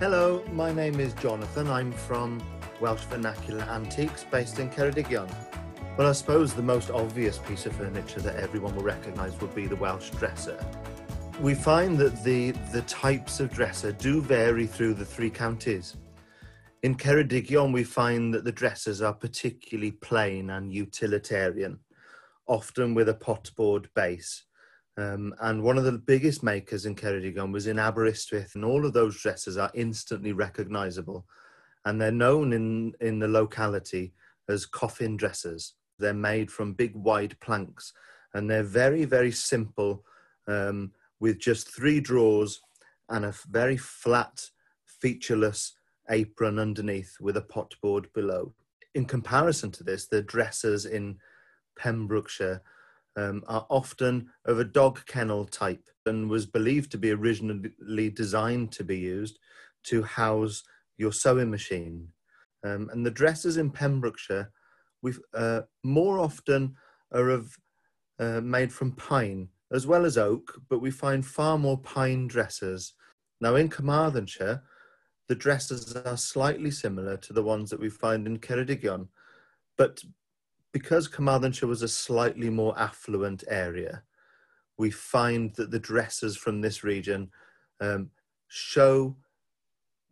Hello, my name is Jonathan. I'm from Welsh Vernacular Antiques based in Ceredigion. Well, I suppose the most obvious piece of furniture that everyone will recognise would be the Welsh dresser. We find that the, the types of dresser do vary through the three counties. In Ceredigion, we find that the dressers are particularly plain and utilitarian, often with a potboard base. Um, and one of the biggest makers in Ceredigion was in Aberystwyth, and all of those dresses are instantly recognisable. And they're known in, in the locality as coffin dresses. They're made from big wide planks, and they're very, very simple, um, with just three drawers and a very flat, featureless apron underneath with a potboard below. In comparison to this, the dresses in Pembrokeshire um, are often of a dog kennel type and was believed to be originally designed to be used to house your sewing machine. Um, and the dressers in Pembrokeshire, we've uh, more often are of uh, made from pine as well as oak, but we find far more pine dressers. Now in Carmarthenshire, the dressers are slightly similar to the ones that we find in Ceredigion, but because Carmarthenshire was a slightly more affluent area, we find that the dressers from this region um, show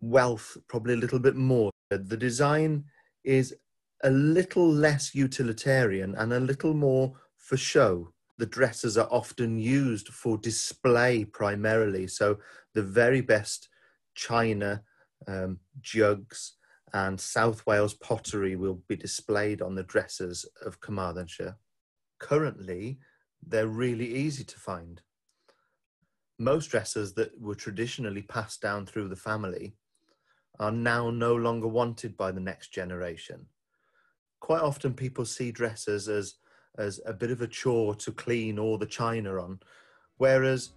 wealth probably a little bit more. The design is a little less utilitarian and a little more for show. The dresses are often used for display primarily, so the very best china, um, jugs, and South Wales pottery will be displayed on the dressers of Carmarthenshire. Currently, they're really easy to find. Most dressers that were traditionally passed down through the family are now no longer wanted by the next generation. Quite often, people see dressers as, as a bit of a chore to clean all the china on, whereas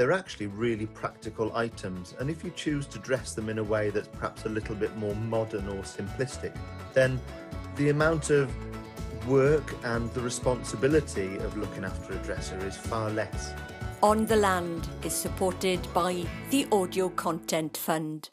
they're actually really practical items. And if you choose to dress them in a way that's perhaps a little bit more modern or simplistic, then the amount of work and the responsibility of looking after a dresser is far less. On the Land is supported by the Audio Content Fund.